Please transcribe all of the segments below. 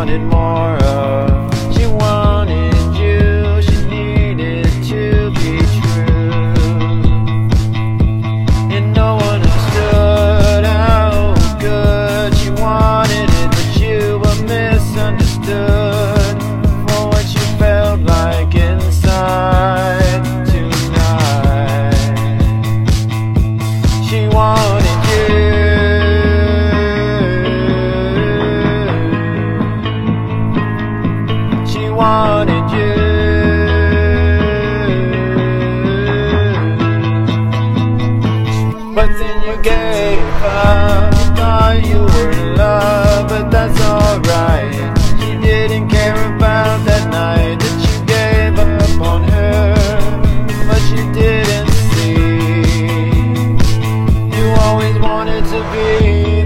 wanted more. everything you gave up. Thought you were in love, but that's alright. She didn't care about that night that you gave up on her, but you didn't see. You always wanted to be.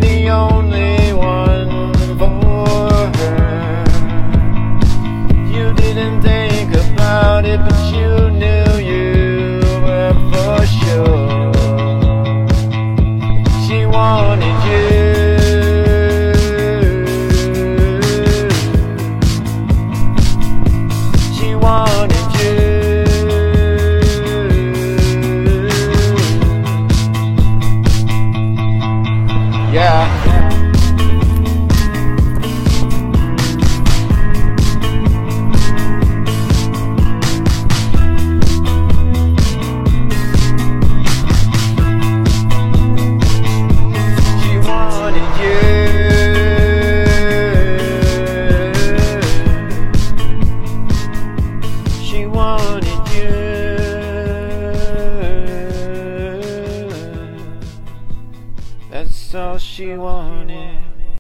wanted you. That's all she wanted.